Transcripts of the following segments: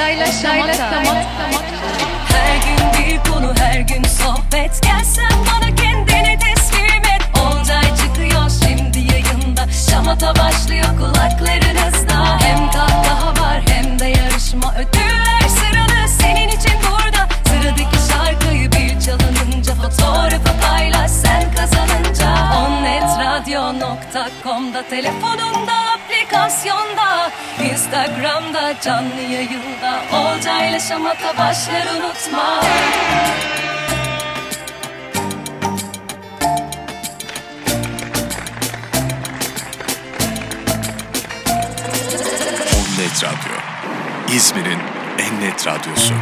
Olcayla Şamata. Her gün bir konu her gün sohbet. Gelsen bana kendini teslim et. Olcay çıkıyor şimdi yayında. Şamata başlıyor kulaklarınızda Hem kahkaha var hem de yarışma Ödüller Onnetradio.com'da Telefonunda aplikasyonda Instagram'da canlı yayında Olcayla Şamata başlar unutma Net Radyo. İzmir'in en net radyosu.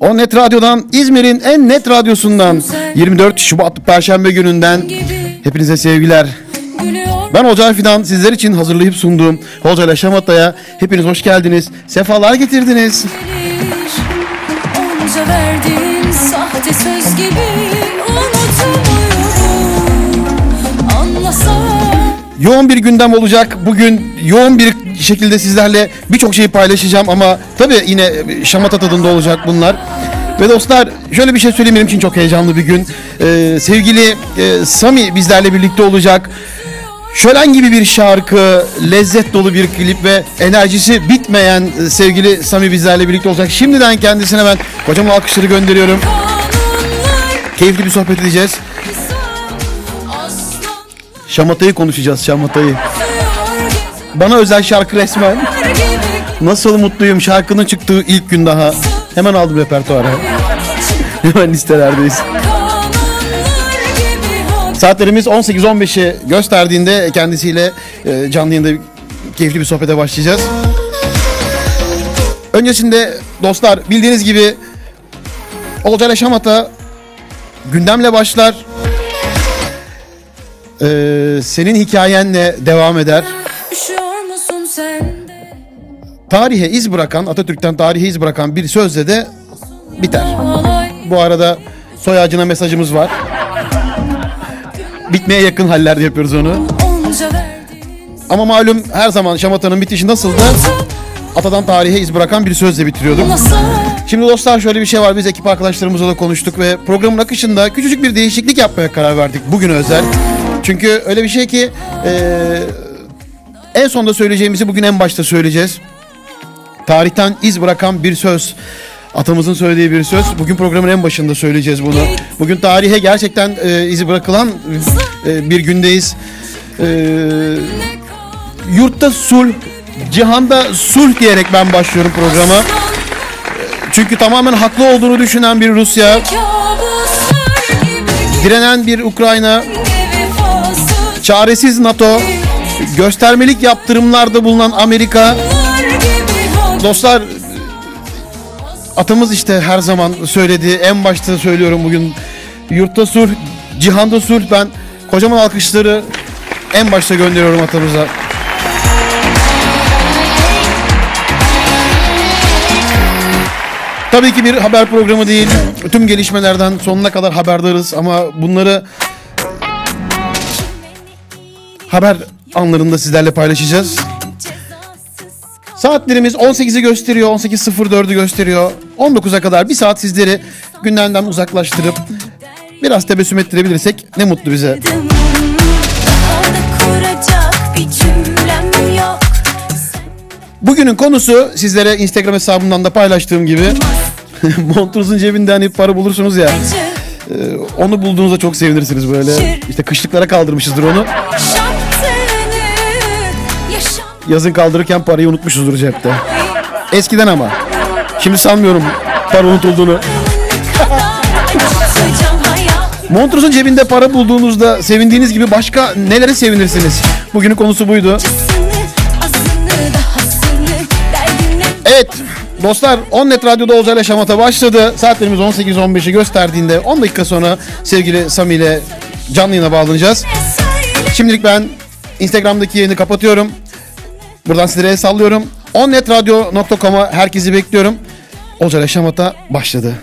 O Net Radyo'dan İzmir'in en net radyosundan 24 Şubat Perşembe gününden hepinize sevgiler. Ben Olcay Fidan sizler için hazırlayıp sunduğum Olcay ile Şamata'ya hepiniz hoş geldiniz. Sefalar getirdiniz. Onca verdiğin sahte söz gibi unutamıyorum Anlasam Yoğun bir gündem olacak. Bugün yoğun bir şekilde sizlerle birçok şeyi paylaşacağım ama tabii yine şamata tadında olacak bunlar. Ve dostlar şöyle bir şey söyleyeyim benim için çok heyecanlı bir gün. Ee, sevgili e, Sami bizlerle birlikte olacak. Şölen gibi bir şarkı, lezzet dolu bir klip ve enerjisi bitmeyen e, sevgili Sami bizlerle birlikte olacak. Şimdiden kendisine ben kocaman alkışları gönderiyorum. Keyifli bir sohbet edeceğiz. Şamatayı konuşacağız, şamatayı. Bana özel şarkı resmen. Nasıl mutluyum şarkının çıktığı ilk gün daha. Hemen aldım repertuara. Hemen listelerdeyiz. Saatlerimiz 18-15'i gösterdiğinde kendisiyle e, canlı yayında keyifli bir sohbete başlayacağız. Öncesinde dostlar bildiğiniz gibi Olcay Şamata gündemle başlar. Ee, senin hikayenle devam eder. Tarihe iz bırakan, Atatürk'ten tarihe iz bırakan bir sözle de biter. Bu arada soy ağacına mesajımız var. Bitmeye yakın hallerde yapıyoruz onu. Ama malum her zaman şamatanın bitişi nasıldı? Atadan tarihe iz bırakan bir sözle bitiriyorduk. Şimdi dostlar şöyle bir şey var. Biz ekip arkadaşlarımızla da konuştuk ve programın akışında küçücük bir değişiklik yapmaya karar verdik bugün özel. Çünkü öyle bir şey ki eee, en sonda söyleyeceğimizi bugün en başta söyleyeceğiz. Tarihten iz bırakan bir söz. Atamızın söylediği bir söz. Bugün programın en başında söyleyeceğiz bunu. Bugün tarihe gerçekten e, izi bırakılan e, bir gündeyiz. E, yurtta sulh, cihanda sulh diyerek ben başlıyorum programa. Çünkü tamamen haklı olduğunu düşünen bir Rusya, direnen bir Ukrayna, çaresiz NATO, göstermelik yaptırımlarda bulunan Amerika. Dostlar atamız işte her zaman söylediği en başta söylüyorum bugün yurtta sulh, cihanda sulh ben kocaman alkışları en başta gönderiyorum atamıza. Tabii ki bir haber programı değil. Tüm gelişmelerden sonuna kadar haberdarız ama bunları haber anlarında sizlerle paylaşacağız. Saatlerimiz 18'i gösteriyor, 18.04'ü gösteriyor. 19'a kadar bir saat sizleri gündemden uzaklaştırıp biraz tebessüm ettirebilirsek ne mutlu bize. Da Bugünün konusu sizlere Instagram hesabımdan da paylaştığım gibi montunuzun cebinde hani para bulursunuz ya e, onu bulduğunuzda çok sevinirsiniz böyle. İşte kışlıklara kaldırmışızdır onu. Yazın kaldırırken parayı unutmuşuzdur cepte. Eskiden ama. Şimdi sanmıyorum para unutulduğunu. Montunuzun cebinde para bulduğunuzda sevindiğiniz gibi başka nelere sevinirsiniz? Bugünün konusu buydu. Evet dostlar 10 Net Radyo'da Olcay ile Şamata başladı. Saatlerimiz 18-15'i gösterdiğinde 10 dakika sonra sevgili Sami ile canlı yayına bağlanacağız. Şimdilik ben Instagram'daki yayını kapatıyorum. Buradan sizlere sallıyorum. onnetradio.com'a herkesi bekliyorum. Olcay Şamata başladı.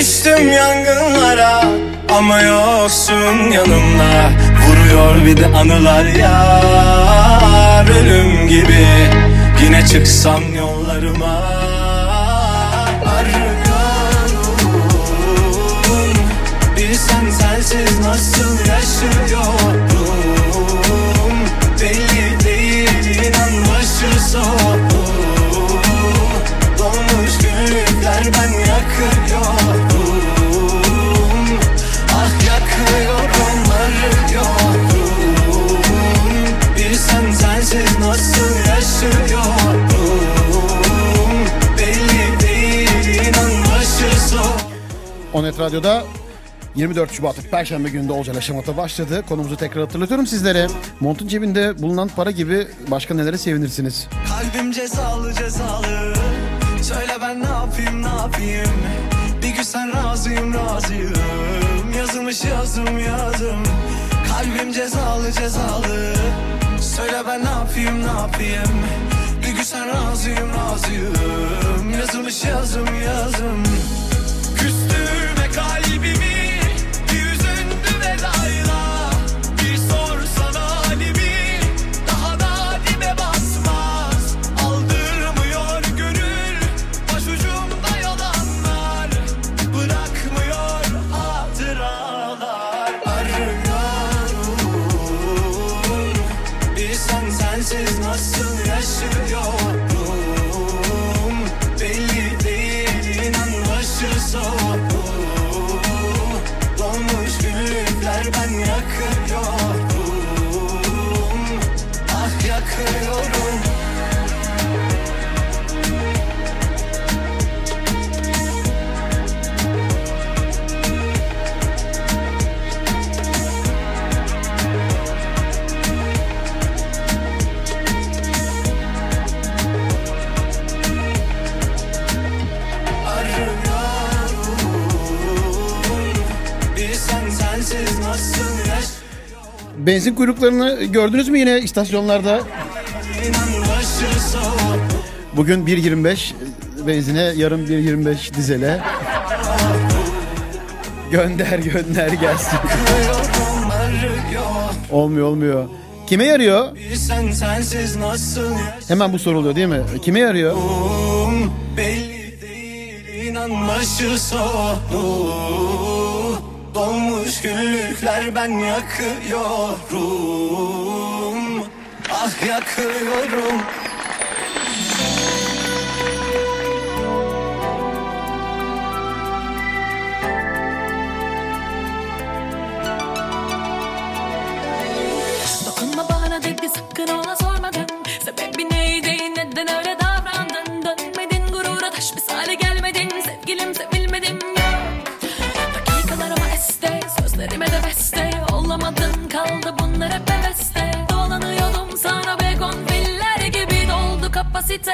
Düştüm yangınlara Ama yoksun yanımda. Vuruyor bir de anılar yar Ölüm gibi. Yine çıksam yollarıma. Arıyorum. Bilsen sensiz nasıl yaşıyorum. Belli değil inan başı soğuk Radyo'da 24 Şubat Perşembe gününde Olcayla Şamata başladı. Konumuzu tekrar hatırlatıyorum sizlere. Montun cebinde bulunan para gibi başka nelere sevinirsiniz? Kalbim cezalı cezalı. Söyle ben ne yapayım ne yapayım? Bir gün sen razıyım razıyım. Yazılmış yazım yazım. Kalbim cezalı cezalı. Söyle ben ne yapayım ne yapayım? Bir gün sen razıyım razıyım. Yazılmış yazım yazım be me. Benzin kuyruklarını gördünüz mü yine istasyonlarda? Bugün 1.25 benzine, yarın 1.25 dizele. Gönder gönder gelsin. Olmuyor olmuyor. Kime yarıyor? Hemen bu soruluyor değil mi? Kime yarıyor? Belli değil inan başı soğuk Dolmuş güllükler ben yakıyorum. Ah yakıyorum hep heveste. Dolanıyordum sana begon filler gibi doldu kapasite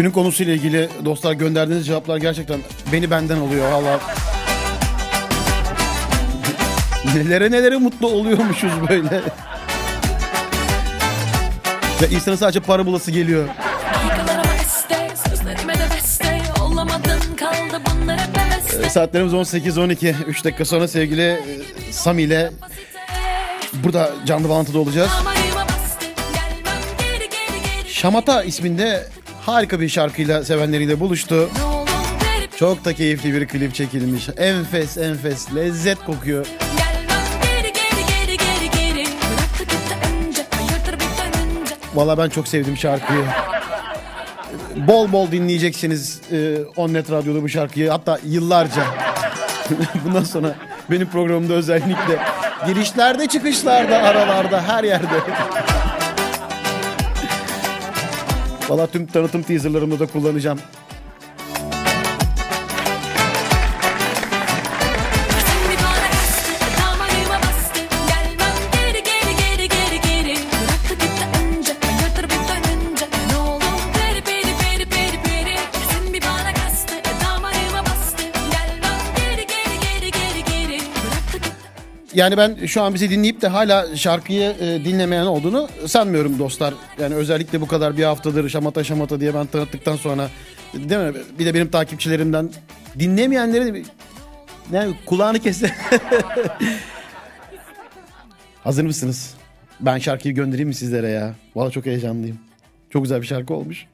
Günün konusuyla ilgili dostlar gönderdiğiniz cevaplar gerçekten beni benden oluyor valla. Nelere nelere mutlu oluyormuşuz böyle. Ve insanın sadece para bulası geliyor. Heveste Saatlerimiz 18-12. 3 dakika sonra sevgili e, Sami ile burada canlı bağlantıda olacağız. Şamata isminde harika bir şarkıyla sevenleriyle buluştu. Çok da keyifli bir klip çekilmiş. Enfes enfes lezzet kokuyor. Valla ben çok sevdim şarkıyı. Bol bol dinleyeceksiniz e, Onnet Radyo'da bu şarkıyı. Hatta yıllarca. Bundan sonra benim programımda özellikle girişlerde, çıkışlarda, aralarda, her yerde. Valla tüm tanıtım teaserlarımda da kullanacağım. Yani ben şu an bizi dinleyip de hala şarkıyı e, dinlemeyen olduğunu sanmıyorum dostlar. Yani özellikle bu kadar bir haftadır şamata şamata diye ben tanıttıktan sonra değil mi? Bir de benim takipçilerimden dinlemeyenleri de- yani kulağını kesti. Hazır mısınız? Ben şarkıyı göndereyim mi sizlere ya? Valla çok heyecanlıyım. Çok güzel bir şarkı olmuş.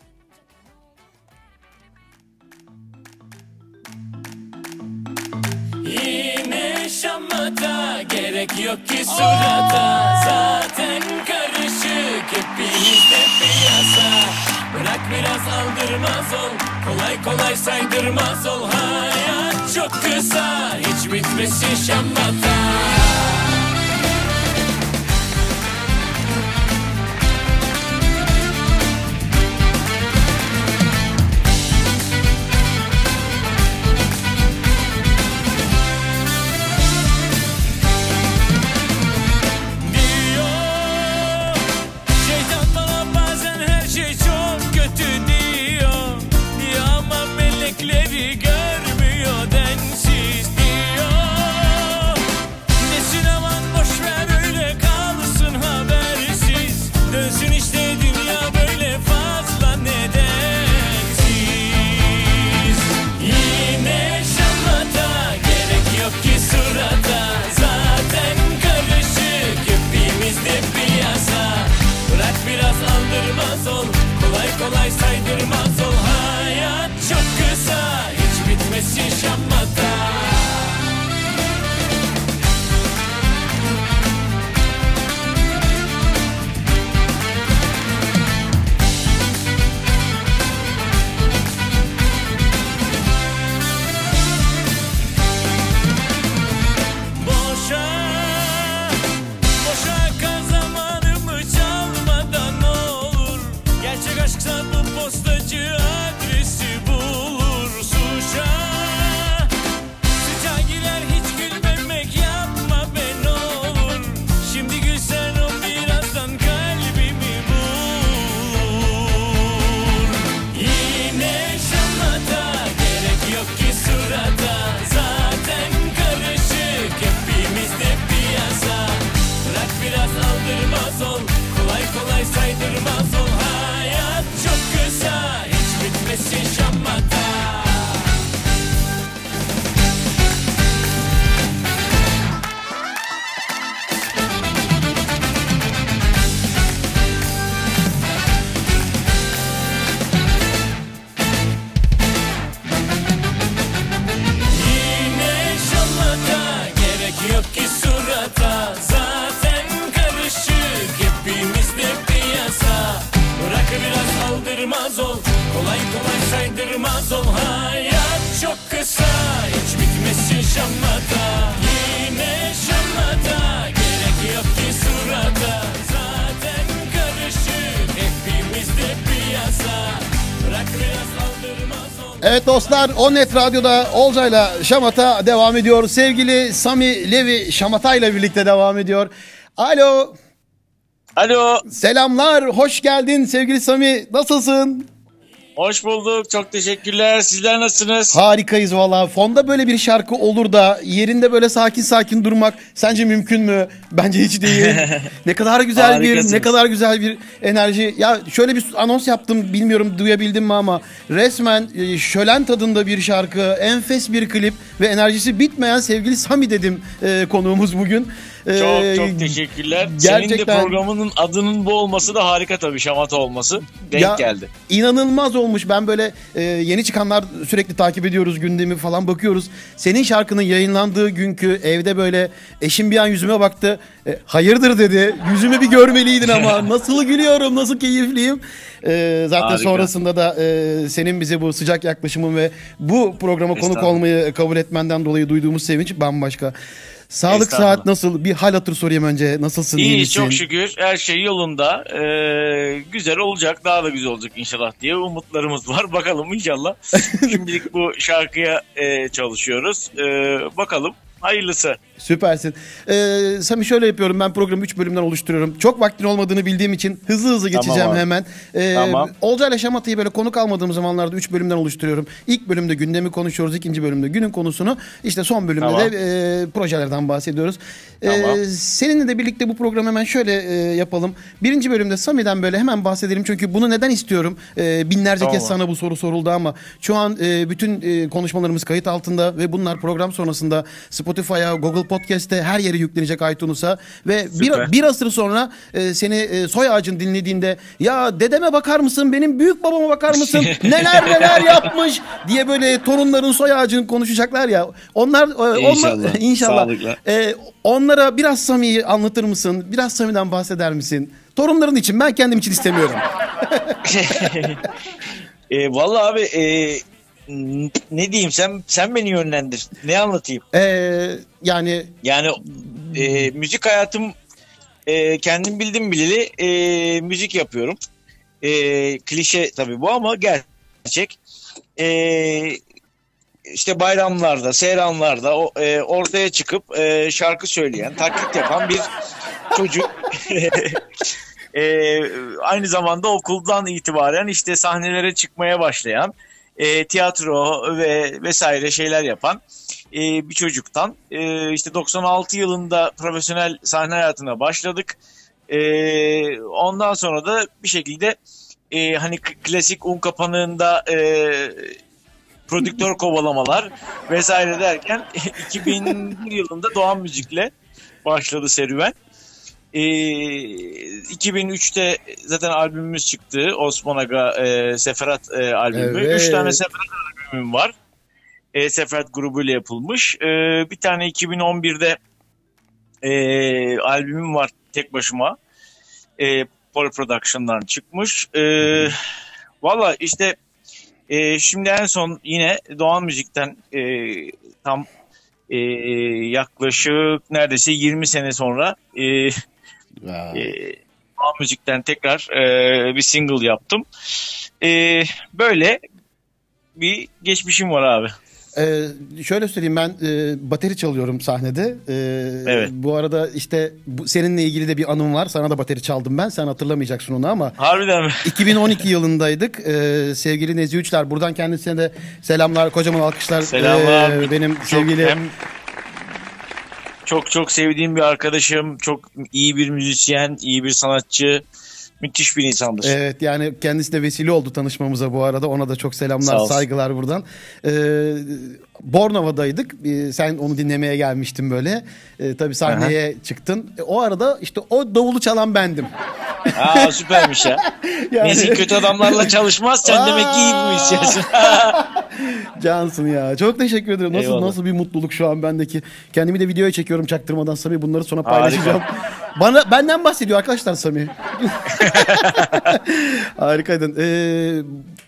Gerek yok ki surata. Zaten karışık hepinizde piyasa. Bırak biraz aldırmaz ol Kolay kolay saydırmaz ol. Hayat çok kısa hiç bitmesin şamata Evet dostlar Onnet Radyo'da Olcay'la Şamata devam ediyor. Sevgili Sami Levi Şamata ile birlikte devam ediyor. Alo Alo, selamlar hoş geldin sevgili Sami nasılsın? Hoş bulduk. Çok teşekkürler. Sizler nasılsınız? Harikayız valla. Fonda böyle bir şarkı olur da yerinde böyle sakin sakin durmak sence mümkün mü? Bence hiç değil. ne kadar güzel bir ne kadar güzel bir enerji. Ya şöyle bir anons yaptım bilmiyorum duyabildim mi ama resmen e, şölen tadında bir şarkı, enfes bir klip ve enerjisi bitmeyen sevgili Sami dedim e, konuğumuz bugün. E, Çok çok teşekkürler. Senin de gerçekten- programının adının bu olması da harika tabii şamata olması. Denk Ya, geldi. İnanılmaz olmuş. Ben böyle e, yeni çıkanlar sürekli takip ediyoruz gündemi falan bakıyoruz. Senin şarkının yayınlandığı günkü evde böyle eşim bir an yüzüme baktı. E, hayırdır dedi. Yüzümü bir görmeliydin ama nasıl gülüyorum, nasıl keyifliyim. E, zaten Harika. sonrasında da e, senin bize bu sıcak yaklaşımın ve bu programa konuk olmayı kabul etmenden dolayı duyduğumuz sevinç bambaşka. Sağlık saat nasıl? Bir hal hatır sorayım önce. Nasılsın? iyi İyi misin? çok şükür her şey yolunda. Ee, güzel olacak daha da güzel olacak inşallah diye umutlarımız var. Bakalım inşallah. Şimdilik bu şarkıya e, çalışıyoruz. Ee, bakalım hayırlısı. Süpersin. Ee, Sami şöyle yapıyorum. Ben programı 3 bölümden oluşturuyorum. Çok vaktin olmadığını bildiğim için hızlı hızlı geçeceğim abi. hemen. Ee, Tamam. Olcay ile Şamata'yı böyle konuk almadığım zamanlarda 3 bölümden oluşturuyorum. İlk bölümde gündemi konuşuyoruz. ikinci bölümde günün konusunu. işte son bölümde Tamam. de e, projelerden bahsediyoruz. Ee, Tamam. seninle de birlikte bu programı hemen şöyle e, yapalım. Birinci bölümde Sami'den böyle hemen bahsedelim. Çünkü bunu neden istiyorum? Ee, binlerce Tamam. kez sana bu soru soruldu ama şu an e, bütün e, konuşmalarımız kayıt altında ve bunlar program sonrasında Spotify'a, Google Podcast'te her yere yüklenecek iTunes'a ve bir, Süper. bir asır sonra e, seni e, soy ağacın dinlediğinde ya dedeme bakar mısın? Benim büyük babama bakar mısın? Neler neler yapmış? diye böyle torunların soy ağacını konuşacaklar ya. Onlar e, onlar- İnşallah. inşallah. Sağlıkla. E, onlara biraz Sami'yi anlatır mısın? Biraz Sami'den bahseder misin? Torunların için ben kendim için istemiyorum. E, vallahi abi e, ne diyeyim sen sen beni yönlendir. Ne anlatayım? E, yani Yani e, müzik hayatım e, kendim bildim bileli e, müzik yapıyorum. E, klişe tabii bu ama gerçek. E, işte bayramlarda, seyranlarda o, e, ortaya çıkıp e, şarkı söyleyen, taklit yapan bir çocuk. E, aynı zamanda okuldan itibaren işte sahnelere çıkmaya başlayan, e, tiyatro ve vesaire şeyler yapan e, bir çocuktan e, işte 96 yılında profesyonel sahne hayatına başladık. E, ondan sonra da bir şekilde e, hani klasik un kapanığında e, prodüktör kovalamalar vesaire derken 2001 yılında Doğan Müzik'le başladı serüven. E, 2003'te zaten albümümüz çıktı. Osman Aga e, Seferat e, albümü. Evet. Üç tane Seferat albümüm var. E, Seferat grubuyla yapılmış. E, bir tane 2011'de e, albümüm var tek başıma. E, Pol Production'dan çıkmış. E, Valla işte e, şimdi en son yine Doğan Müzik'ten e, tam e, yaklaşık neredeyse 20 sene sonra e, e, Doğan Müzik'ten tekrar e, bir single yaptım. E, böyle bir geçmişim var abi. Ee, şöyle söyleyeyim ben e, bateri çalıyorum sahnede. Ee, Evet. Bu arada işte bu, seninle ilgili de bir anım var. Sana da bateri çaldım ben. Sen hatırlamayacaksın onu ama. Harbiden mi? 2012 yılındaydık. Ee, sevgili Nezi Üçler. Buradan kendisine de selamlar, kocaman alkışlar. Selamlar. Ee, benim Çok, sevgili... hem çok çok sevdiğim bir arkadaşım, çok iyi bir müzisyen, iyi bir sanatçı, müthiş bir insandır. Evet yani kendisi de vesile oldu tanışmamıza bu arada. Ona da çok selamlar, saygılar buradan. Ee, Bornova'daydık. Ee, sen onu dinlemeye gelmiştin böyle. Ee, tabii sahneye çıktın. E, o arada işte o davulu çalan bendim. Aa süpermiş ya. Yani- Nezih kötü adamlarla çalışmaz. Sen demek ki iyi bir müzisyensin. Cansın ya. Çok teşekkür ederim. Nasıl Eyvallah. nasıl bir mutluluk şu an bendeki. Kendimi de videoya çekiyorum çaktırmadan Sami. Bunları sonra paylaşacağım. Bana benden bahsediyor arkadaşlar Sami. Harikaydın. Ee,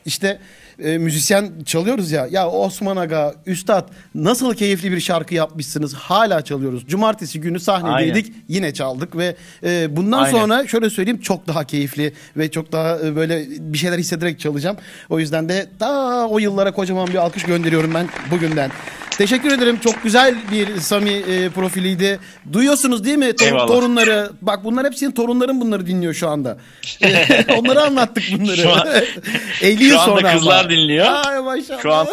işte e, müzisyen çalıyoruz ya. Ya Osman Aga, Üstad nasıl keyifli bir şarkı yapmışsınız. Hala çalıyoruz. Cumartesi günü sahnedeydik. Yine çaldık ve e, bundan Aynen. sonra şöyle söyleyeyim çok daha keyifli ve çok daha e, böyle bir şeyler hissederek çalacağım. O yüzden de daha o yıllara kocaman bir alkış gönderiyorum ben bugünden. Teşekkür ederim. Çok güzel bir Sami e, profiliydi. Duyuyorsunuz değil mi? Tor- Eyvallah. torunları. Bak bunlar hep senin torunların bunları dinliyor şu anda. Onlara anlattık bunları. Şu an- 50 yıl şu anda sonra kızlar ama. dinliyor. Ay maşallah. Şu an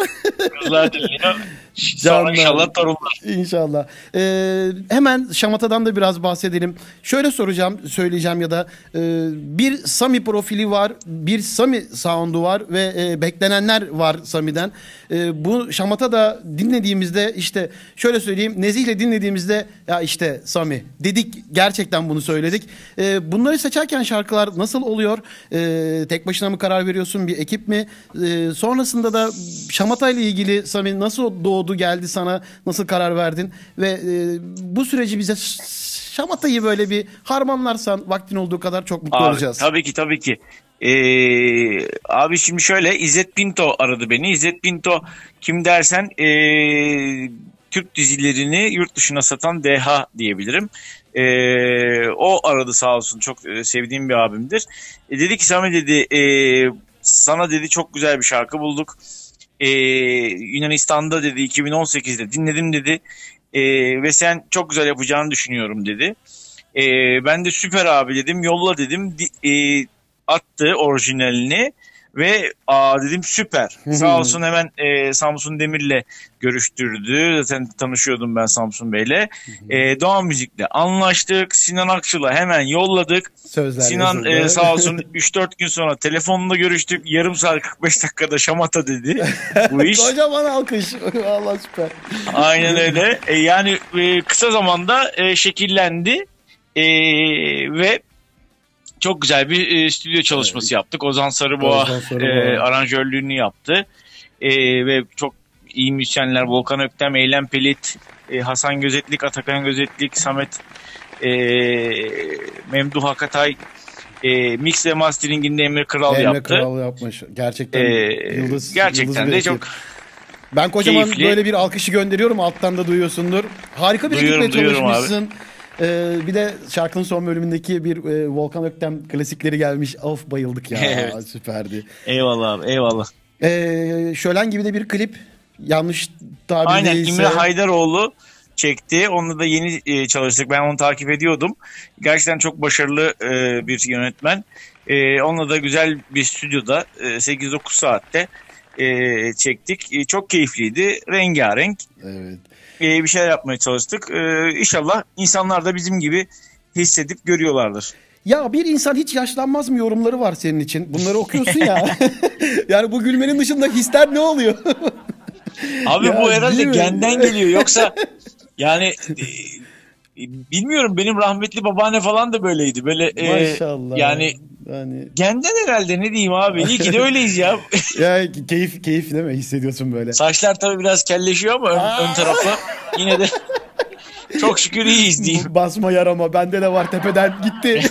kızlar dinliyor. Canlar. Sonra inşallah torunlar. İnşallah. Ee, hemen şamatadan da biraz bahsedelim. Şöyle soracağım, söyleyeceğim ya da e, bir Sami profili var, bir Sami sound'u var ve e, beklenenler var Sami'den. E, bu şamata da dinlediğimizde işte şöyle söyleyeyim, Nezih'le dinlediğimizde ya işte Sami dedik gerçekten bunu söyledik. E, bunları seçerken şarkılar nasıl oluyor? E, tek başına mı karar veriyorsun, bir ekip mi? E, sonrasında da şamata ile ilgili Sami nasıl doğdu geldi sana nasıl karar verdin ve e, bu süreci bize şamatayı böyle bir harmanlarsan vaktin olduğu kadar çok mutlu Abi, olacağız. Tabii ki tabii ki. Ee, abi şimdi şöyle İzzet Pinto aradı beni. İzzet Pinto kim dersen ee, Türk dizilerini yurt dışına satan deha diyebilirim. E, o aradı sağ olsun çok e, sevdiğim bir abimdir. E, dedi ki Sami dedi e, sana dedi çok güzel bir şarkı bulduk. E, Yunanistan'da dedi 2018'de dinledim dedi. E, ve sen çok güzel yapacağını düşünüyorum dedi. E, ben de süper abi dedim yolla dedim Di- e, attı orijinalini ve aa dedim süper. Sağ olsun hemen e, Samsun Demir'le görüştürdü. Zaten tanışıyordum ben Samsun Bey'le. E, Doğan Müzik'le anlaştık. Sinan Akçıl'a hemen yolladık. Sözler Sinan yazıldı. e, sağ olsun 3-4 gün sonra telefonla görüştük. Yarım saat 45 dakikada şamata dedi bu iş. Kocaman alkış. Valla süper. Aynen öyle. E, yani e, kısa zamanda e, şekillendi E, ve çok güzel bir e, stüdyo çalışması yaptık. Ozan Sarıboğa Ozan Sarıboğa. e, aranjörlüğünü yaptı E, ve çok iyi müzisyenler Volkan Öktem, Eylem Pelit, e, Hasan Gözetlik, Atakan Gözetlik, Samet e, Memduh Hakatay e, mix ve masteringinde Emre Kral Emre yaptı. Kral yapmış. Gerçekten E, yıldız. gerçekten yıldız de çok Ben kocaman keyifli. böyle bir alkışı gönderiyorum. Alttan da duyuyorsundur. Harika bir Duyuyorum, ekiple duyuyorum abi. Ee, bir de şarkının son bölümündeki bir e, Volkan Öktem klasikleri gelmiş. Of bayıldık ya. Evet. Süperdi. eyvallah abi eyvallah. Ee, Şölen gibi de bir klip. Yanlış tabir Aynen değilse. İmre Haydaroğlu çekti. Onunla da yeni e, çalıştık. Ben onu takip ediyordum. Gerçekten çok başarılı e, bir yönetmen. E, onunla da güzel bir stüdyoda e, 8-9 saatte e, çektik. E, çok keyifliydi. Rengarenk Evet. E, bir şeyler yapmaya çalıştık. E, inşallah insanlar da bizim gibi hissedip görüyorlardır. Ya bir insan hiç yaşlanmaz mı yorumları var senin için. Bunları okuyorsun ya. yani bu gülmenin dışında hisler ne oluyor? Abi Ya, bu herhalde genden geliyor. Yoksa yani e, bilmiyorum benim rahmetli babaanne falan da böyleydi. Böyle e, Maşallah. yani yani Genden herhalde ne diyeyim abi. İyi ki de öyleyiz ya. ya keyif keyif değil mi? Hissediyorsun böyle. Saçlar tabii biraz kelleşiyor ama ön, ön tarafta yine de çok şükür iyiyiz diyeyim. Basma yarama bende de var tepeden gitti.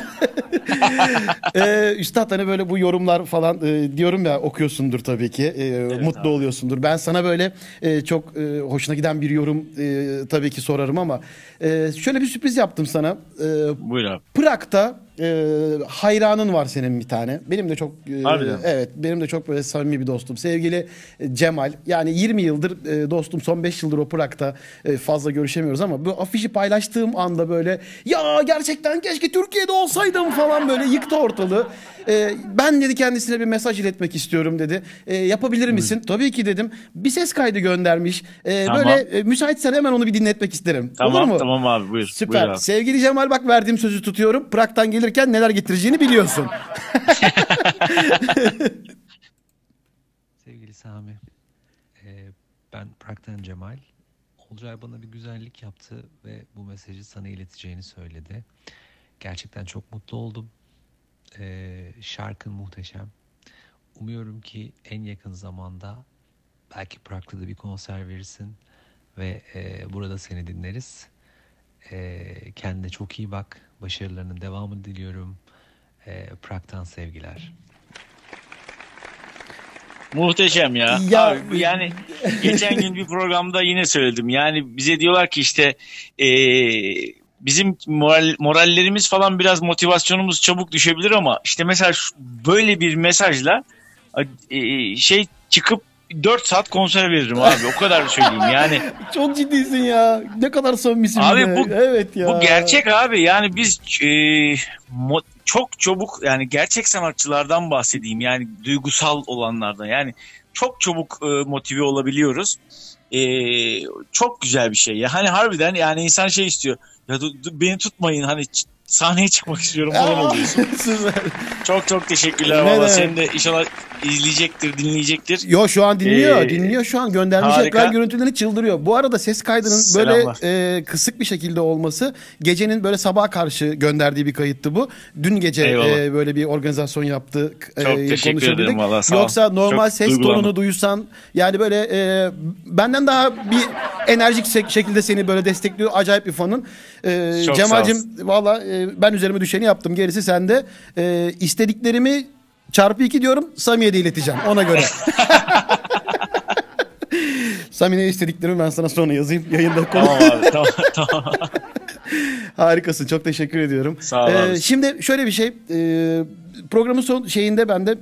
ee, Üstad hani böyle bu yorumlar falan e, diyorum ya okuyorsundur tabii ki. E, mutlu oluyorsundur. Ben sana böyle e, çok e, hoşuna giden bir yorum e, tabii ki sorarım ama e, şöyle bir sürpriz yaptım sana. E, Buyur abi. Prag'da e, hayranın var senin bir tane. Benim de çok e, Harbiden. evet benim de çok böyle samimi bir dostum. Sevgili e, Cemal. Yani 20 yıldır e, dostum. Son 5 yıldır o Prag'da e, fazla görüşemiyoruz ama bu afişi paylaştığım anda böyle ya gerçekten keşke Türkiye'de olsaydım falan böyle yıktı ortalığı. E, ben dedi kendisine bir mesaj iletmek istiyorum dedi. E, yapabilir misin? Tabii ki dedim. Bir ses kaydı göndermiş. E, Tamam. Böyle e, müsaitsen hemen onu bir dinletmek isterim. Olur Tamam mu? tamam abi buyur. Süper. Buyur abi. Sevgili Cemal bak verdiğim sözü tutuyorum. Prag'dan gelirken neler getireceğini biliyorsun. Sevgili Sami, e, ben Prag'dan Cemal. Olcay bana bir güzellik yaptı ve bu mesajı sana ileteceğini söyledi. Gerçekten çok mutlu oldum. E, şarkın muhteşem. Umuyorum ki en yakın zamanda belki Prag'da da bir konser verirsin ve e, burada seni dinleriz. E, kendine çok iyi bak. Başarılarının devamını diliyorum. E, Prag'dan sevgiler. Muhteşem ya. Ya- Abi, yani geçen gün bir programda yine söyledim. Yani bize diyorlar ki işte eee, bizim moral, morallerimiz falan biraz motivasyonumuz çabuk düşebilir ama işte mesela şu- böyle bir mesajla eee, şey çıkıp 4 saat konser veririm abi. O kadar söyleyeyim. Yani Çok ciddisin ya. Ne kadar samimisin. Abi bu- evet ya. Bu gerçek abi yani biz e, mo- çok çabuk yani gerçek sanatçılardan bahsedeyim yani duygusal olanlardan yani çok çabuk e, motive olabiliyoruz. E, çok güzel bir şey ya hani harbiden yani insan şey istiyor ya du- du- beni tutmayın hani sahneye çıkmak istiyorum falan oluyorsun. Çok çok teşekkürler valla demek. seni de inşallah izleyecektir dinleyecektir. Yo şu an dinliyor. Ee, dinliyor şu an. Göndermiş harika. ekran görüntülerini çıldırıyor. Bu arada ses kaydının Selamlar. böyle e, kısık bir şekilde olması gecenin böyle sabaha karşı gönderdiği bir kayıttı bu. Dün gece Eyvallah. e, böyle bir organizasyon yaptı. e, Çok teşekkür konuşabildik. ederim valla. Yoksa normal Çok ses duygulandım. Tonunu duysan yani böyle e, benden daha bir enerjik şekilde seni böyle destekliyor. Acayip bir fanın. E, Çok Cemal'cim valla e, ben üzerime düşeni yaptım. Gerisi sende. E, istediklerimi çarpı iki diyorum. Sami'ye de ileteceğim ona göre. Sami ne istediklerimi ben sana sonra yazayım. Yayında konu. Tamam abi tamam tamam. Harikasın. Çok teşekkür ediyorum. Sağ ol Ee, abi. şimdi şöyle bir şey. Ee, programın son şeyinde bende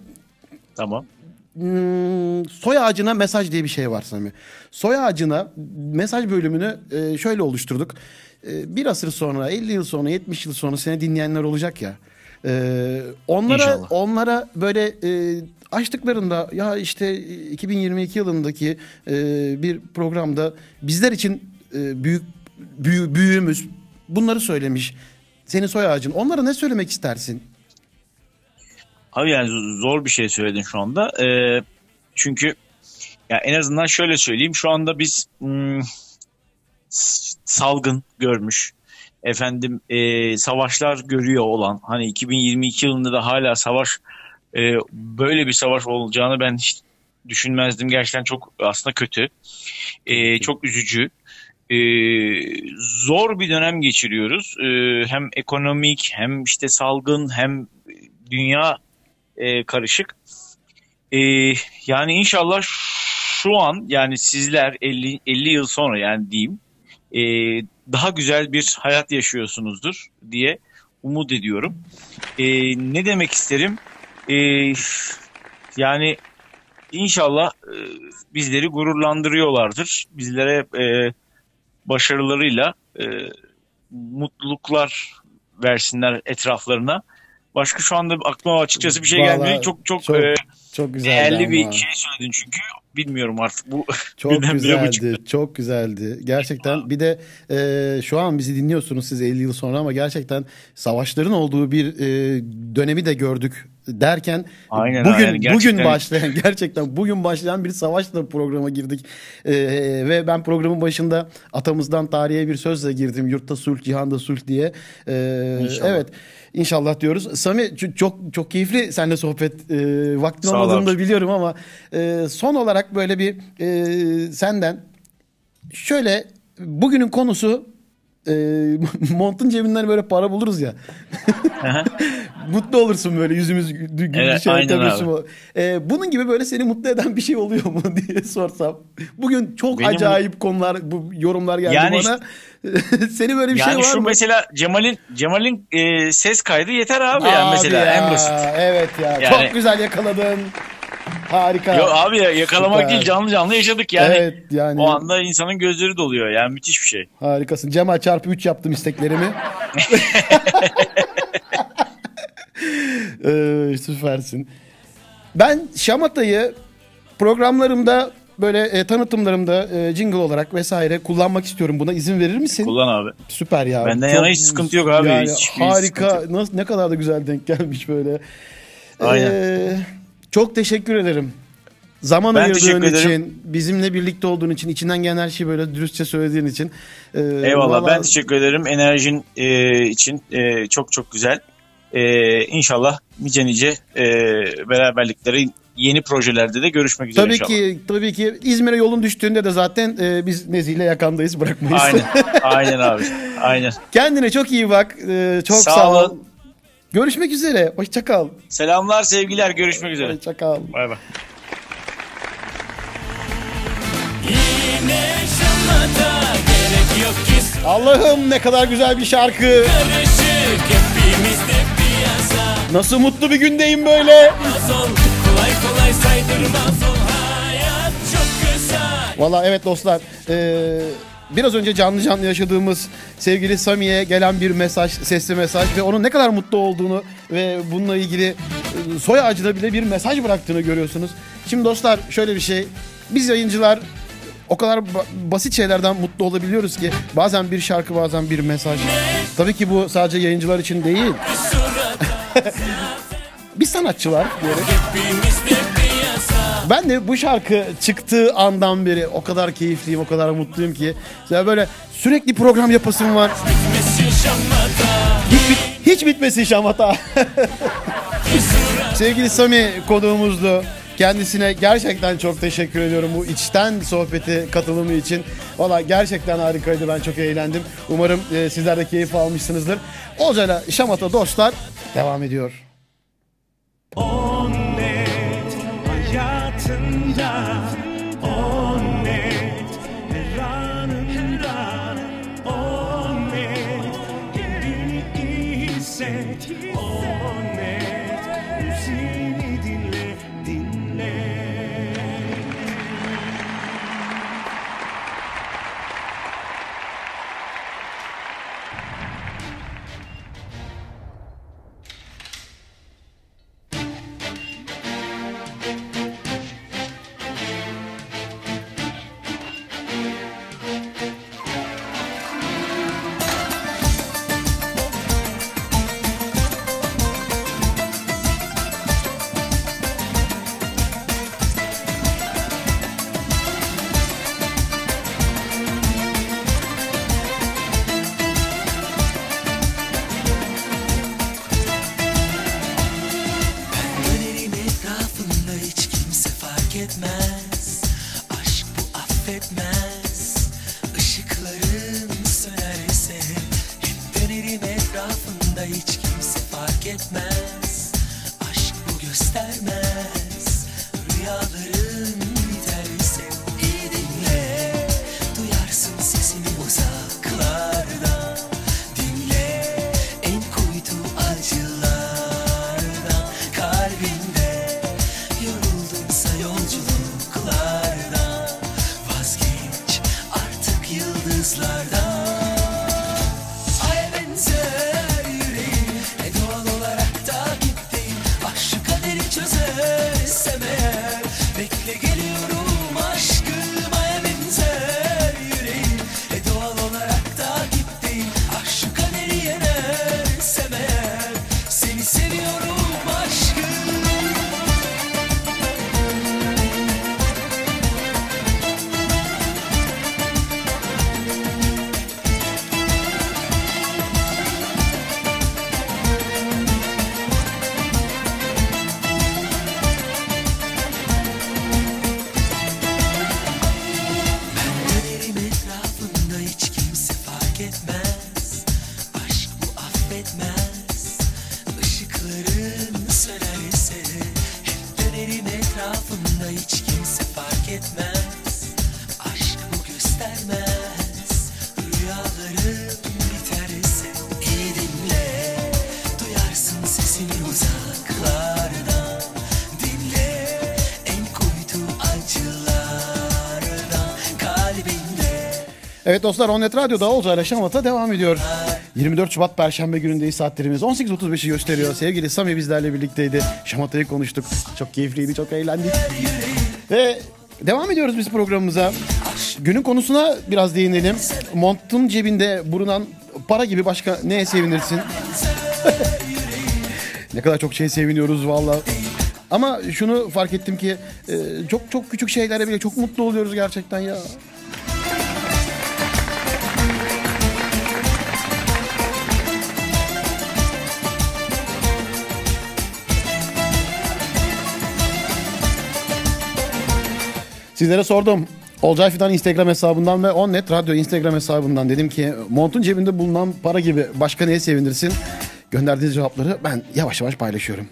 tamam. Hmm, soy ağacına mesaj diye bir şey var Sami. Soy ağacına mesaj bölümünü e, şöyle oluşturduk. E, bir asır sonra, 50 yıl sonra, 70 yıl sonra seni dinleyenler olacak ya. E, onlara İnşallah. onlara böyle açtıklarında ya işte 2022 yılındaki bir programda bizler için büyük büyü, büyüğümüz bunları söylemiş. Senin soy ağacın. Onlara ne söylemek istersin? Abi yani zor bir şey söyledin şu anda. Ee, çünkü ya en azından şöyle söyleyeyim. Şu anda biz hmm, s- salgın görmüş. Efendim e, savaşlar görüyor olan hani 2022 yılında da hala savaş e, böyle bir savaş olacağını ben hiç düşünmezdim. Gerçekten çok aslında kötü. E, çok üzücü. E, zor bir dönem geçiriyoruz. E, hem ekonomik hem işte salgın hem dünya e, karışık. E, yani inşallah şu an yani sizler 50, 50 yıl sonra yani diyeyim e, daha güzel bir hayat yaşıyorsunuzdur diye umut ediyorum. E, ne demek isterim? E, yani inşallah e, bizleri gururlandırıyorlardır. Bizlere e, başarılarıyla e, mutluluklar versinler etraflarına. Başka şu anda aklıma açıkçası bir şey Vallahi gelmiyor. Çok çok, çok e, Çok güzeldi değerli bir şey söyledin çünkü. Bilmiyorum artık bu Çok güzeldi, çok güzeldi. Gerçekten bir de e, şu an bizi dinliyorsunuz siz 50 yıl sonra ama gerçekten savaşların olduğu bir e, dönemi de gördük derken Aynen bugün yani gerçekten- bugün başlayan gerçekten bugün başlayan bir savaşla programa girdik. E, ve ben programın başında atamızdan tarihe bir sözle girdim. Yurtta sulh, cihanda sulh diye. E, İnşallah. evet. İnşallah diyoruz. Sami çok çok keyifli seninle sohbet e, vaktin Sağ ol olmadığını da biliyorum ama e, son olarak böyle bir e, senden şöyle bugünün konusu e, montun cebinden böyle para buluruz ya. Mutlu olursun böyle yüzümüz gü- gü- Evet, şey, aynen E, bunun gibi böyle seni mutlu eden bir şey oluyor mu diye sorsam. Bugün çok Benim- acayip konular bu yorumlar geldi Yani bana. Seni böyle bir yani şey var şu mı? mesela Cemal'in Cemal'in e, ses kaydı yeter abi, yani Abi mesela ya, en basit. Evet ya. Yani- Çok güzel yakaladın. Harika. Yok abi ya yakalamak Süper. değil canlı canlı yaşadık yani. Evet yani. O anda insanın gözleri doluyor yani müthiş bir şey. Harikasın. Cemal çarpı 3 yaptım isteklerimi. ee, süpersin. Ben Şamata'yı programlarımda böyle e, tanıtımlarımda e, jingle olarak vesaire kullanmak istiyorum. Buna izin verir misin? Kullan abi. Süper ya. Benden yana hiç sıkıntı yok abi. Yani Hiç- hiç harika. sıkıntı Nasıl ne kadar da güzel denk gelmiş böyle. Aynen. Ee, çok teşekkür ederim. Zaman Ben ayırdığın teşekkür ederim. için, bizimle birlikte olduğun için, içinden gelen her şeyi böyle dürüstçe söylediğin için. Ee, Eyvallah vallahi- ben teşekkür ederim enerjin e, için e, çok çok güzel. E, inşallah nice nice e, beraberlikleri yeni projelerde de görüşmek üzere Tabii inşallah. ki, tabii ki İzmir'e yolun düştüğünde de zaten e, biz Nezih'le yakandayız bırakmayız. Aynen aynen abi aynen. Kendine çok iyi bak. Ee, çok sağ, Sağ ol. Görüşmek üzere. Hoşça kal. Selamlar sevgiler görüşmek üzere. Hoşça kal. Bay bay. Allah'ım ne kadar güzel bir şarkı. Nasıl mutlu bir gündeyim böyle. Valla evet dostlar. eee, biraz önce canlı canlı yaşadığımız sevgili Sami'ye gelen bir mesaj, sesli mesaj ve onun ne kadar mutlu olduğunu ve bununla ilgili e, soy ağacına bile bir mesaj bıraktığını görüyorsunuz. Şimdi dostlar şöyle bir şey. Biz yayıncılar o kadar ba- basit şeylerden mutlu olabiliyoruz ki bazen bir şarkı bazen bir mesaj. Tabii ki bu sadece yayıncılar için değil. bir sanatçı var diyerek. Ben de bu şarkı çıktığı andan beri o kadar keyifliyim, o kadar mutluyum ki. Ya böyle sürekli program yapasım var. Hiç, bit- hiç bitmesin şamata. Sevgili Sami konuğumuzdu. Kendisine gerçekten çok teşekkür ediyorum bu içten sohbeti katılımı için. Valla gerçekten harikaydı ben çok eğlendim. Umarım e, sizler de keyif almışsınızdır. Olcayla Şamata dostlar devam ediyor. time. Evet dostlar Onnet Radyo'da Olcay ile Şamata devam ediyor. 24 Şubat Perşembe günündeyiz saatlerimiz 18.35'i gösteriyor. Sevgili Sami bizlerle birlikteydi. Şamata'yı konuştuk. Çok keyifliydi, çok eğlendik. Ve devam ediyoruz biz programımıza. Günün konusuna biraz değinelim. Montun cebinde bulunan para gibi başka neye sevinirsin? ne kadar çok şey seviniyoruz valla. Ama şunu fark ettim ki e, çok çok küçük şeylere bile çok mutlu oluyoruz gerçekten ya. Sizlere sordum. Olcay Fidan Instagram hesabından ve Onnet Radyo Instagram hesabından dedim ki montun cebinde bulunan para gibi başka neye sevinirsin? Gönderdiğiniz cevapları ben yavaş yavaş paylaşıyorum.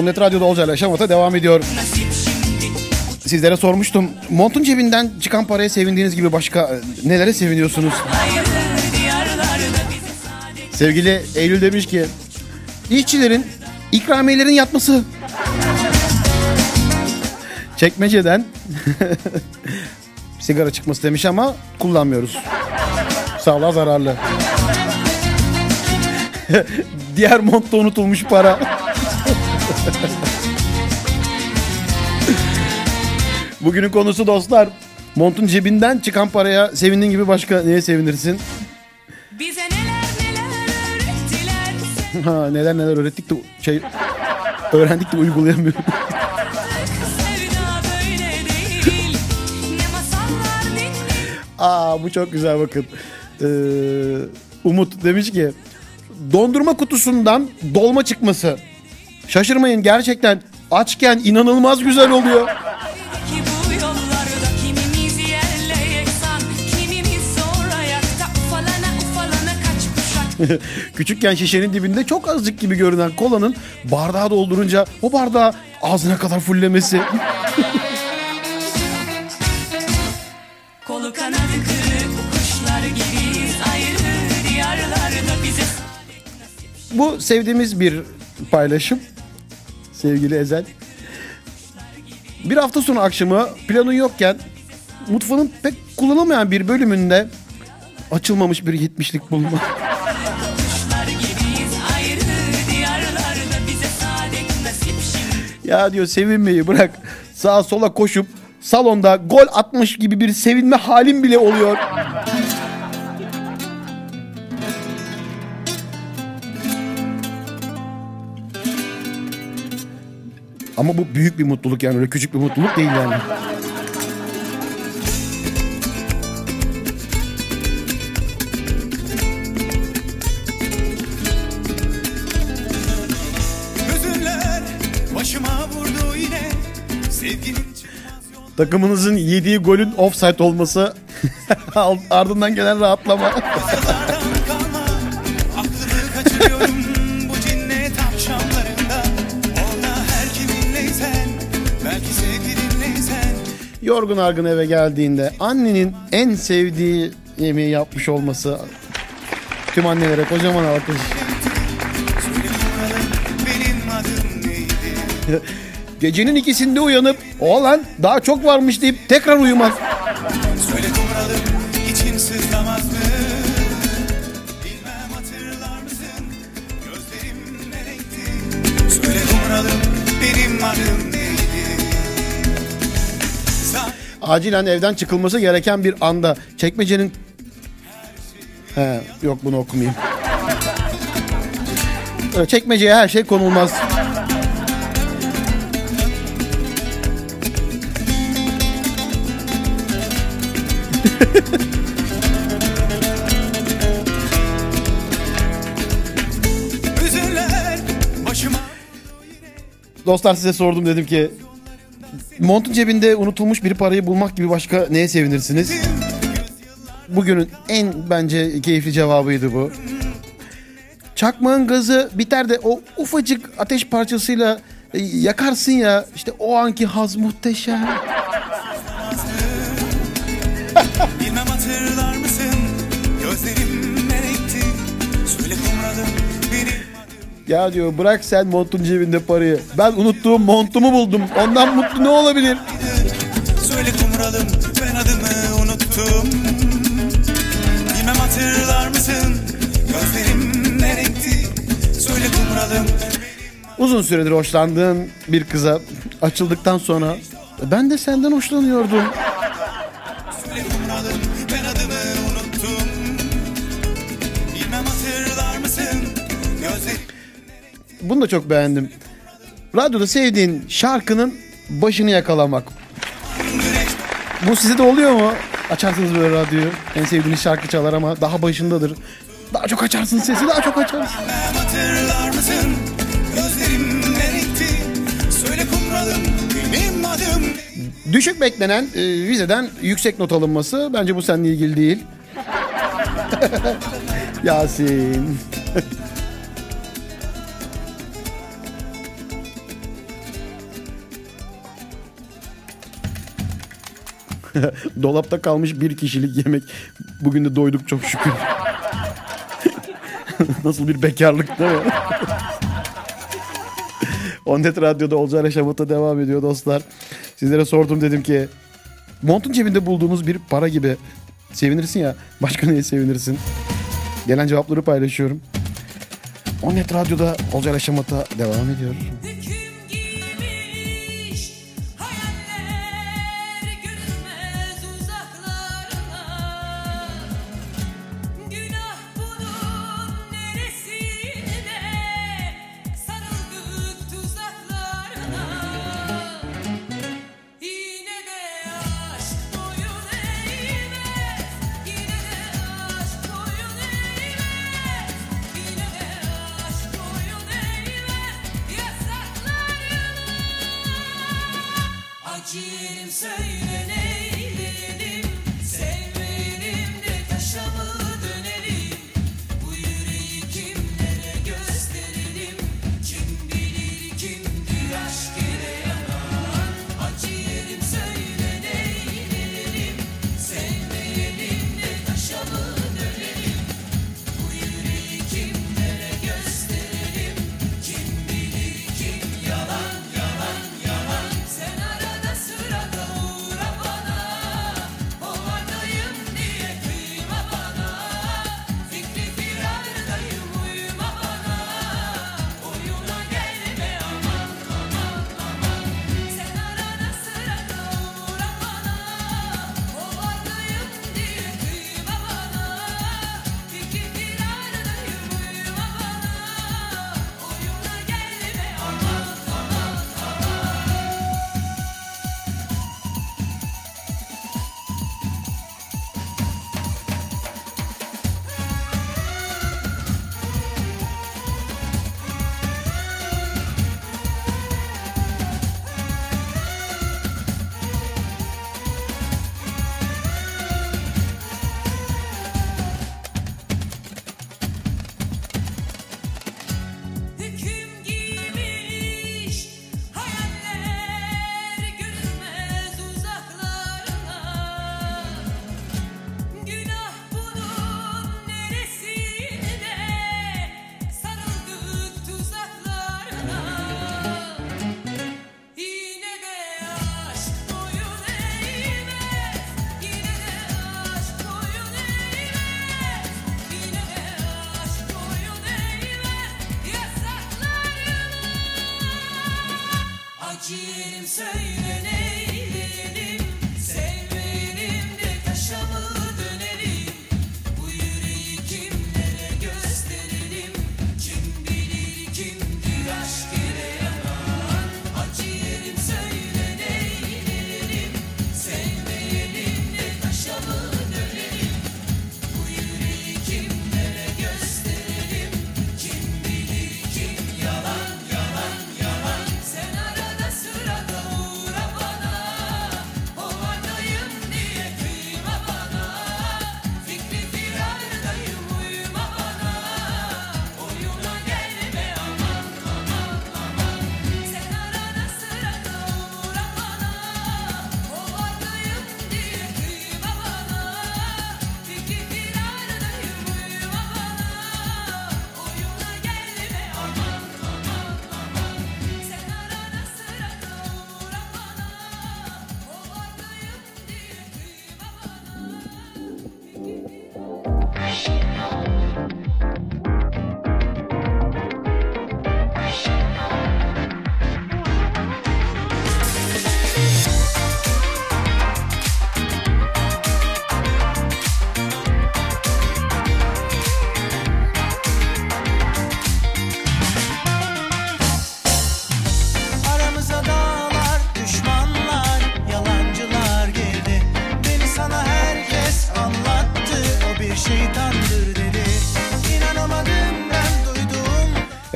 Onnet Radyo'da Olcayla Şamata devam ediyor. Sizlere sormuştum. Montun cebinden çıkan paraya sevindiğiniz gibi başka e, nelere seviniyorsunuz? Sevgili Eylül demiş ki işçilerin ikramiyelerin yatması. Çekmeceden sigara çıkması demiş ama kullanmıyoruz. Sağlığa zararlı. Diğer montta unutulmuş para. Bugünün konusu dostlar. Montun cebinden çıkan paraya sevindiğin gibi başka neye sevinirsin? Bize neler neler öğrettiler Ha, neler neler öğrettik de şey öğrendik de uygulayamıyorum. Sevda böyle değil Ne masallar dinledik Aa bu çok güzel bakın. Ee, Umut demiş ki dondurma kutusundan dolma çıkması. Şaşırmayın gerçekten açken inanılmaz güzel oluyor. Küçükken şişenin dibinde çok azıcık gibi görünen kolanın bardağı doldurunca o bardağı ağzına kadar fullemesi. Kolu kanadı kırık kuşlar gibiyiz Ayrı diyarlarda bize Bu sevdiğimiz bir paylaşım. Sevgili Ezel. Bir hafta sonu akşamı planın yokken mutfağın pek kullanılmayan bir bölümünde açılmamış bir 70'lik bulma. Ya diyor sevinmeyi bırak. Sağa sola koşup salonda gol atmış gibi bir sevinme halim bile oluyor. Ama bu büyük bir mutluluk yani öyle küçük bir mutluluk değil yani. Takımınızın yediği golün offside olması ardından gelen rahatlama. Yorgun argın eve geldiğinde annenin en sevdiği yemeği yapmış olması tüm annelere kocaman alkış. Gecenin ikisinde uyanıp oğlan daha çok varmış deyip tekrar uyumaz. Söyle kumralım için sızlamaz mı Bilmem hatırlar mısın Gözlerim ne renkti Söyle kumralım benim adım neydi Sen Acilen evden çıkılması gereken bir anda çekmecenin... He, yok bunu okumayayım. Çekmeceye her şey konulmaz. Dostlar size sordum dedim ki montun cebinde unutulmuş bir parayı bulmak gibi başka neye sevinirsiniz? Bugünün en bence keyifli cevabıydı bu. Çakmağın gazı biter de o ufacık ateş parçasıyla e, yakarsın ya işte o anki haz muhteşem. Hatırlar mısın Gözlerim ne renkti Söyle kumralım benim Ya diyor bırak sen montun cebinde parayı. Ben unuttuğum montumu buldum. Ondan mutlu ne olabilir? Söyle kumralım ben adımı unuttum Bilmem hatırlar mısın Gözlerim ne renkti Söyle kumralım Uzun süredir hoşlandığın bir kıza açıldıktan sonra ben de senden hoşlanıyordum. Bunu da çok beğendim. Radyoda sevdiğin şarkının başını yakalamak. Bu size de oluyor mu? Açarsınız böyle radyoyu. En sevdiğiniz şarkı çalar ama daha başındadır. Daha çok açarsın sesi, daha çok açarsın. Bilmem hatırlar mısın Gözlerim ne renkti Söyle kumralım benim adım Düşük beklenen e, vizeden yüksek not alınması bence bu seninle ilgili değil. Yasin. Dolapta kalmış bir kişilik yemek. Bugün de doyduk çok şükür. Nasıl bir bekarlık değil mi? Onnet Radyo'da Olcayla Şamata devam ediyor dostlar. Sizlere sordum dedim ki montun cebinde bulduğumuz bir para gibi sevinirsin ya. Başka neye sevinirsin? Gelen cevapları paylaşıyorum. Onnet Radyo'da Olcayla Şamata devam ediyor.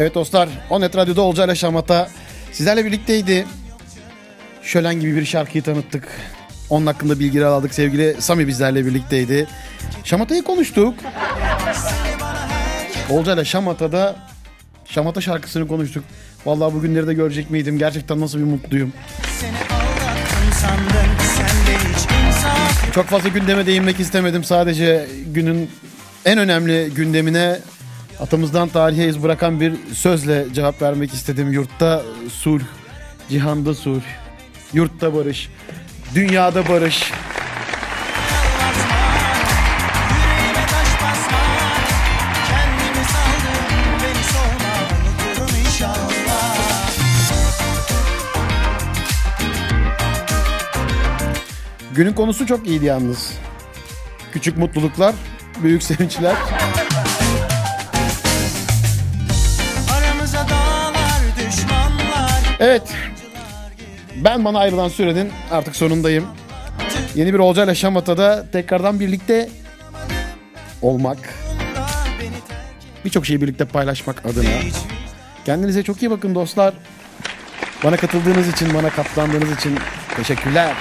Evet dostlar Onet Radyo'da Olcay ile Şamata sizlerle birlikteydi. Şölen gibi bir şarkıyı tanıttık. Onun hakkında bilgiler aldık. Sevgili Sami bizlerle birlikteydi. Şamata'yı konuştuk. Olcay ile Şamata'da Şamata şarkısını konuştuk. Vallahi bugünleri de görecek miydim? Gerçekten nasıl bir mutluyum. Çok fazla gündeme değinmek istemedim. Sadece günün en önemli gündemine atamızdan tarihe iz bırakan bir sözle cevap vermek istedim. Yurtta sulh, cihanda sulh, yurtta barış, dünyada barış. Günün konusu çok iyiydi yalnız. Küçük mutluluklar, büyük sevinçler. Evet. Ben bana ayrılan sürenin artık sonundayım. Yeni bir Olcayla Şamata'da tekrardan birlikte olmak, birçok şeyi birlikte paylaşmak adına. Kendinize çok iyi bakın dostlar. Bana katıldığınız için, bana katlandığınız için teşekkürler.